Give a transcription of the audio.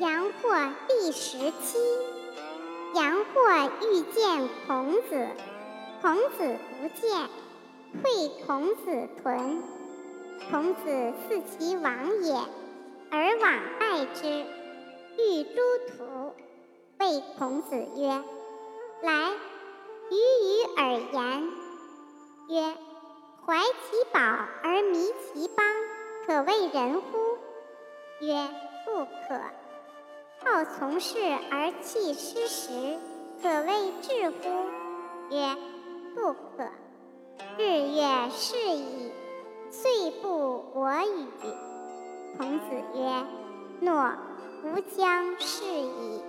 阳货第十七。阳货欲见孔子，孔子不见，会孔子屯。孔子似其往也，而往拜之，欲诸土。谓孔子曰：“来，与与尔言。”曰：“怀其宝而迷其邦，可谓人乎？”曰：“不可。”好从事而弃失时，可谓智乎？曰：不可。日月是矣，岁不我与。孔子曰：诺，吾将是矣。